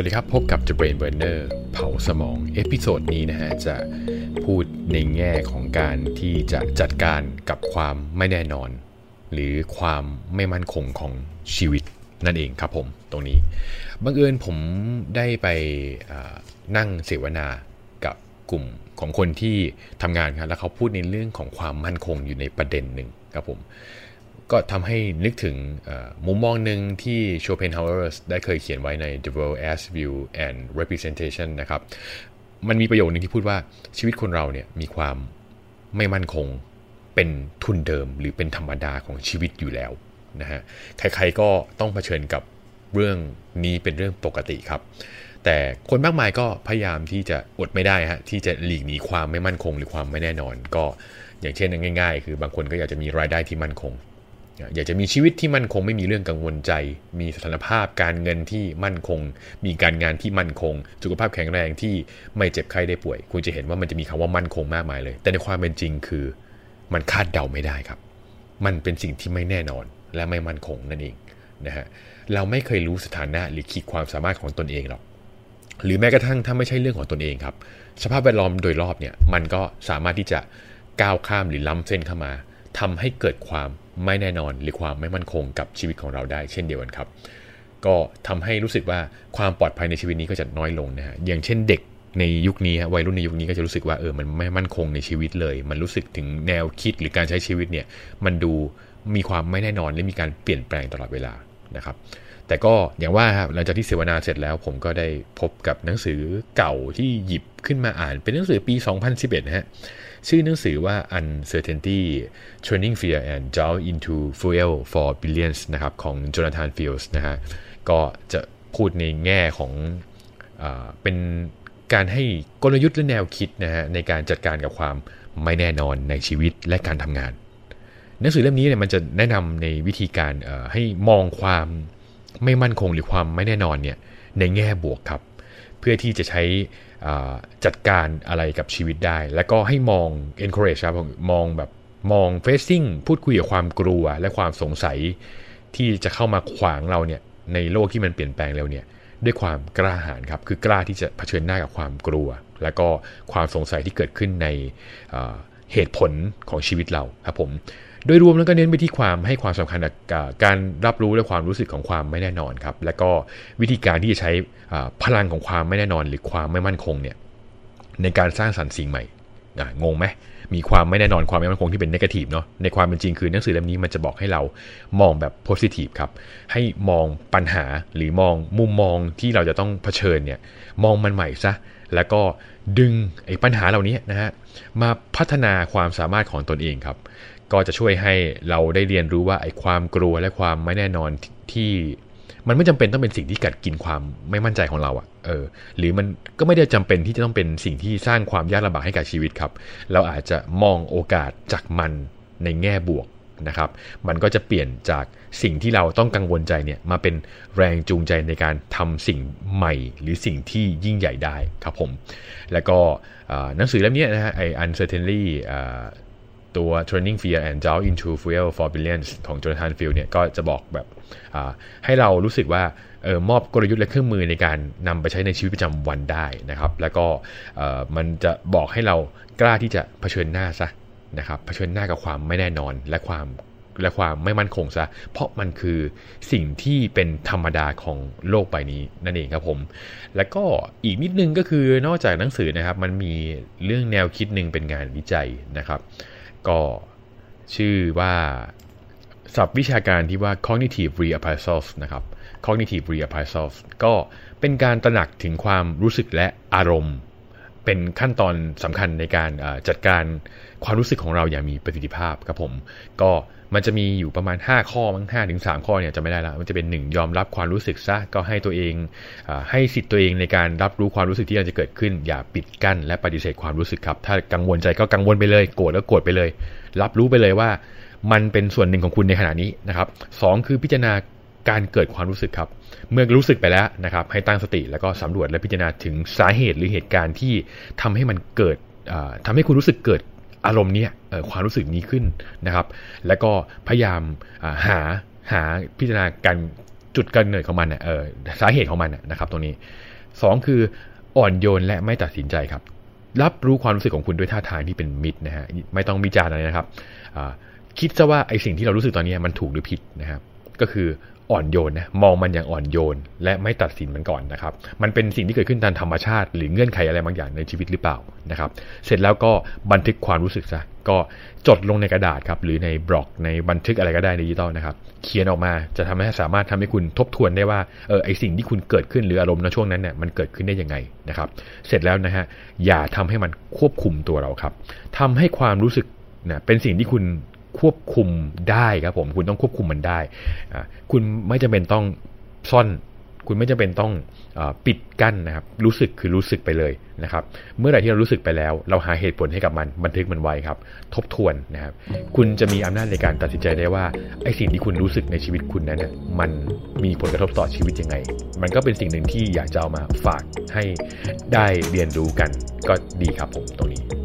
สวัสดีครับ พบกับ The Brain Burner เผาสมอง episode นี้นะฮะ จะพูดในแง่ของการที่จะจัดการกับความไม่แน่นอน หรือความไม่มั่นคงของชีวิตนั่นเองครับผมตรงนี้บังเอิญผมได้ไปนั่งเสวนากับกลุ่มของคนที่ทำงานครับแล้วเขาพูดในเรื่องของความมั่นคงอยู่ในประเด็นหนึ่งครับผม ก็ทำให้นึกถึงมุมมองหนึ่งที่โชเพนเฮาเออร์ได้เคยเขียนไว้ใน The World as Will and Representation นะครับ มันมีประโยคนึงที่พูดว่าชีวิตคนเราเนี่ยมีความไม่มั่นคงเป็นทุนเดิมหรือเป็นธรรมดาของชีวิตอยู่แล้วนะฮะ ใครๆก็ต้องเผชิญกับเรื่องนี้เป็นเรื่องปกติครับ แต่คนมากมายก็พยายามที่จะอดไม่ได้ฮะที่จะหลีกหนีความไม่มั่นคงหรือความไม่แน่นอน ก็อย่างเช่นง่าย ๆ คือบางคนก็อยากจะมีรายได้ที่มั่นคง อยากจะมีชีวิตที่มั่นคงไม่มีเรื่องกังวลใจ มีสถานภาพการเงินที่มั่นคง มีการงานที่มั่นคง สุขภาพแข็งแรงที่ไม่เจ็บไข้ได้ป่วย คุณจะเห็นว่ามันจะมีคำว่ามั่นคงมากมายเลย แต่ในความเป็นจริงคือ มันคาดเดาไม่ได้ครับ มันเป็นสิ่งที่ไม่แน่นอนและไม่มั่นคงนั่นเองนะฮะเราไม่เคยรู้สถานะหรือขีดความสามารถของตนเองหรอกหรือแม้กระทั่งถ้าไม่ใช่เรื่องของตนเองครับ สภาพแวดล้อมโดยรอบเนี่ยมันก็สามารถที่จะก้าวข้ามหรือล้ำเส้นเข้ามาทำให้เกิดความ ไม่แน่นอนหรือความไม่มั่นคงกับชีวิตของเราได้เช่นเดียวกันครับ ก็ทำให้รู้สึกว่าความปลอดภัยในชีวิตนี้ก็จะน้อยลงนะฮะอย่างเช่นเด็กในยุคนี้วัยรุ่นในยุคนี้ก็จะรู้สึกว่าเออมันไม่มั่นคงในชีวิตเลย มันรู้สึกถึงแนวคิดหรือการใช้ชีวิตเนี่ยมันดูมีความไม่แน่นอนและมีการเปลี่ยนแปลงตลอดเวลานะครับ แต่ก็อย่างว่าครับหลังจากที่เสวนาเสร็จแล้ว ผมก็ได้พบกับหนังสือเก่าที่หยิบขึ้นมาอ่าน เป็นหนังสือปี 2011 นะฮะ ชื่อหนังสือว่า Uncertainty Turning Fear and Doubt into Fuel for Billions นะครับของ Jonathan Fields นะฮะ ก็จะพูดในแง่ของอเป็นการให้กลยุทธ์และแนวคิดนะฮะในการจัดการกับความไม่แน่นอนในชีวิตและการทำงาน หนังสือเล่มนี้เนี่ยมันจะแนะนำในวิธีการให้มองความ ไม่มั่นคงหรือความไม่แน่นอนเนี่ยในแง่บวกครับ เพื่อที่จะใช้จัดการอะไรกับชีวิตได้ แล้วก็ให้มอง encourage ครับมองแบบมอง facing พูดคุยกับความกลัวและความสงสัย ที่จะเข้ามาขวางเราเนี่ยในโลกที่มันเปลี่ยนแปลงเร็วเนี่ยด้วยความกล้าหาญครับ คือกล้าที่จะเผชิญหน้ากับความกลัว และก็ความสงสัยที่เกิดขึ้นใน เหตุผลของชีวิตเราครับผม โดยรวมแล้วก็เน้นไปที่ความให้ความสำคัญกับการรับรู้และความรู้สึกของความไม่แน่นอนครับ และก็วิธีการที่จะใช้พลังของความไม่แน่นอน หรือความไม่มั่นคงเนี่ยในการสร้างสรรค์สิ่งใหม่งงไหมมีความไม่แน่นอนความไม่มั่นคงที่เป็นนกาทีฟเนาะในความเป็นจริงคือหนังสือเล่มนี้มันจะบอกให้เรามองแบบโพสิทีฟครับให้มองปัญหาหรือมองมุมมองที่เราจะต้องเผชิญเนี่ยมองมันใหม่ซะ แล้วก็ดึงไอ้ปัญหาเหล่านี้นะฮะมาพัฒนาความสามารถของตนเองครับ ก็จะช่วยให้เราได้เรียนรู้ว่าไอ้ความกลัวและความไม่แน่นอนที่มันไม่จำเป็นต้องเป็นสิ่งที่กัดกินความไม่มั่นใจของเราอะ่ะ เออ หรือมันก็ไม่ได้จำเป็นที่จะต้องเป็นสิ่งที่สร้างความยากลำบากให้กับชีวิตครับ เราอาจจะมองโอกาสจากมันในแง่บวก นะครับ มันก็จะเปลี่ยนจากสิ่งที่เราต้องกังวลใจเนี่ยมาเป็นแรงจูงใจในการทำสิ่งใหม่ หรือสิ่งที่ยิ่งใหญ่ได้ครับผม แล้วก็หนังสือเล่มนี้นะฮะไอ้ uncertainty ตัว Turning Fear and Doubt into Fuel for Billions ของ Jonathan Field เนี่ยก็จะบอกแบบให้เรารู้สึกว่าออมอบกลยุทธ์และเครื่องมือในการนำไปใช้ในชีวิตประจำวันได้นะครับ แล้วก็มันจะบอกให้เรากล้าที่จะเผชิญหน้าซะ นะครับเผชิญหน้ากับความไม่แน่นอนและความและความไม่มั่นคงซะ เพราะมันคือสิ่งที่เป็นธรรมดาของโลกใบนี้นั่นเองครับผม แล้วก็อีกนิดนึงก็คือนอกจากหนังสือนะครับ มันมีเรื่องแนวคิดหนึ่งเป็นงานวิจัยนะครับ ก็ชื่อว่าศัพท์วิชาการที่ว่า cognitive reappraisal นะครับ cognitive reappraisal ก็เป็นการตระหนักถึงความรู้สึกและอารมณ์ เป็นขั้นตอนสำคัญในการจัดการความรู้สึกของเราอย่างมีประสิทธิภาพครับผม ก็มันจะมีอยู่ประมาณ 5 ข้อมั้งห้าถึงสข้อเนี่ยจะไม่ได้ละมันจะเป็น 1 ยอมรับความรู้สึกซะก็ให้ตัวเองอให้สิทธิ์ตัวเองในการรับรู้ความรู้สึกที่จะเกิดขึ้น อย่าปิดกั้นและปฏิเสธความรู้สึกครับ ถ้ากังวลใจก็กังวลไปเลยโกรธแล้วโกรธไปเลย รับรู้ไปเลยว่า มันเป็นส่วนหนึ่งของคุณในขณะนี้นะครับสคือพิจารณา การเกิดความรู้สึกครับ เมื่อรู้สึกไปแล้วนะครับ ให้ตั้งสติแล้วก็สำรวจและพิจารณาถึงสาเหตุหรือเหตุการณ์ที่ทำให้มันเกิดทำให้คุณรู้สึกเกิดอารมณ์เนี้ความรู้สึกนี้ขึ้นนะครับ แล้วก็พยายามหาหาพิจารณาการจุดกำเนิดของมันเออสาเหตุของมันนะครับตรงนี้ 2 คืออ่อนโยนและไม่ตัดสินใจครับ รับรู้ความรู้สึกของคุณด้วยท่าทางที่เป็นมิตรนะฮะไม่ต้องวิจารณ์อะไรนะครับคิดซะว่าไอสิ่งที่เรารู้สึกตอนนี้มันถูกหรือผิดนะครับ ก็คืออ่อนโยนนะมองมันอย่างอ่อนโยน และไม่ตัดสินมันก่อนนะครับ มันเป็นสิ่งที่เกิดขึ้นตามธรรมชาติ หรือเงื่อนไขอะไรบางอย่างในชีวิตหรือเปล่านะครับ เสร็จแล้วก็บันทึกความรู้สึกซะก็จดลงในกระดาษครับหรือในบล็อกในบันทึกอะไรก็ได้ในดิจิตอลนะครับ เขียนออกมาจะทำให้สามารถทำให้คุณทบทวนได้ว่าเออไอสิ่งที่คุณเกิดขึ้นหรืออารมณ์ในช่วงนั้นเนี่ยมันเกิดขึ้นได้ยังไงนะครับ เสร็จแล้วนะฮะอย่าทำให้มันควบคุมตัวเราครับทำให้ความรู้สึกนะเป็นสิ่งที่คุณ ควบคุมได้ครับผม คุณต้องควบคุมมันได้คุณไม่จำเป็นต้องซ่อน คุณไม่จำเป็นต้องอปิดกั้นนะครับ รู้สึกคือรู้สึกไปเลยนะครับ เมื่อไหร่ที่เรารู้สึกไปแล้ว เราหาเหตุผลให้กับมันบันทึกมันไว้ครับ ทบทวนนะครับ คุณจะมีอำนาจในการตัดสินใจได้ว่าไอ้สิ่งที่คุณรู้สึกในชีวิตคุณนั้นน่ยมันมีผลกระทบต่อชีวิตยังไง มันก็เป็นสิ่งหนึ่งที่อยากจะเอามาฝากให้ได้เรียนรู้กันก็ดีครับผมตรงนี้